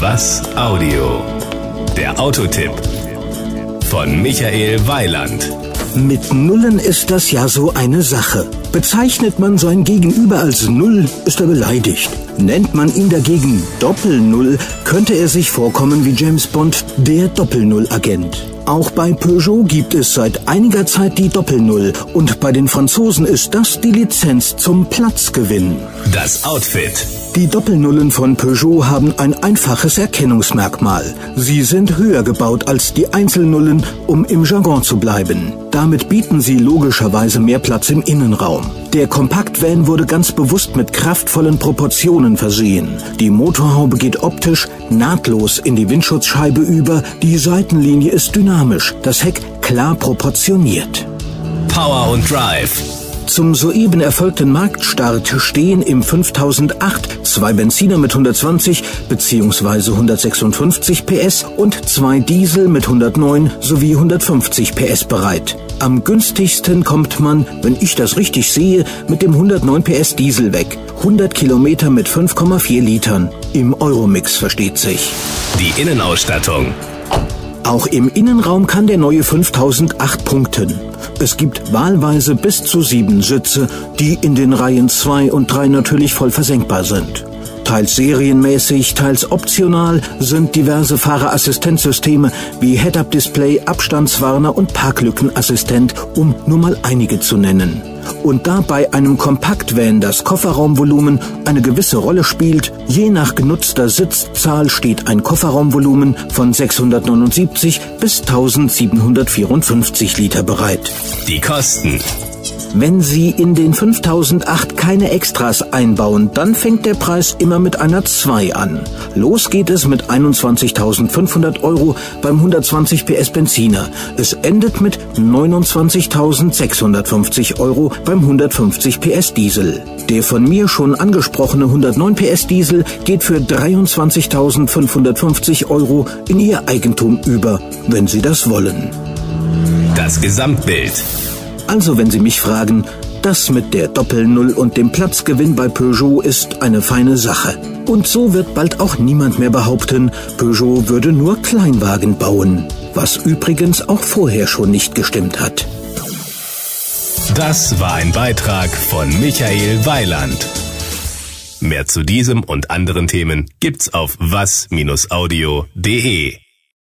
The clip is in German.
Was Audio? Der Autotipp von Michael Weiland. Mit Nullen ist das ja so eine Sache. Bezeichnet man sein Gegenüber als Null, ist er beleidigt. Nennt man ihn dagegen Doppel-Null, könnte er sich vorkommen wie James Bond, der Doppel-Null-Agent. Auch bei Peugeot gibt es seit einiger Zeit die Doppel-Null und bei den Franzosen ist das die Lizenz zum Platzgewinn. Das Outfit. Die Doppelnullen von Peugeot haben ein einfaches Erkennungsmerkmal. Sie sind höher gebaut als die Einzelnullen, um im Jargon zu bleiben. Damit bieten sie logischerweise mehr Platz im Innenraum. Der Kompaktvan wurde ganz bewusst mit kraftvollen Proportionen versehen. Die Motorhaube geht optisch nahtlos in die Windschutzscheibe über, die Seitenlinie ist dynamisch, das Heck klar proportioniert. Power und Drive. Zum soeben erfolgten Marktstart stehen im 5008 zwei Benziner mit 120 bzw. 156 PS und zwei Diesel mit 109 sowie 150 PS bereit. Am günstigsten kommt man, wenn ich das richtig sehe, mit dem 109 PS Diesel weg. 100 Kilometer mit 5,4 Litern. Im Euromix versteht sich. Die Innenausstattung. Auch im Innenraum kann der neue 5008 punkten. Es gibt wahlweise bis zu sieben Sitze, die in den Reihen 2 und 3 natürlich voll versenkbar sind. Teils serienmäßig, teils optional sind diverse Fahrerassistenzsysteme wie Head-Up-Display, Abstandswarner und Parklückenassistent, um nur mal einige zu nennen. Und da bei einem Kompaktvan das Kofferraumvolumen eine gewisse Rolle spielt, je nach genutzter Sitzzahl steht ein Kofferraumvolumen von 679 bis 1754 Liter bereit. Die Kosten. Wenn Sie in den 5008 keine Extras einbauen, dann fängt der Preis immer mit einer 2 an. Los geht es mit 21.500 Euro beim 120 PS Benziner. Es endet mit 29.650 Euro beim 150 PS Diesel. Der von mir schon angesprochene 109 PS Diesel geht für 23.550 Euro in Ihr Eigentum über, wenn Sie das wollen. Das Gesamtbild. Also wenn Sie mich fragen, das mit der Doppel-Null und dem Platzgewinn bei Peugeot ist eine feine Sache. Und so wird bald auch niemand mehr behaupten, Peugeot würde nur Kleinwagen bauen. Was übrigens auch vorher schon nicht gestimmt hat. Das war ein Beitrag von Michael Weiland. Mehr zu diesem und anderen Themen gibt's auf was-audio.de.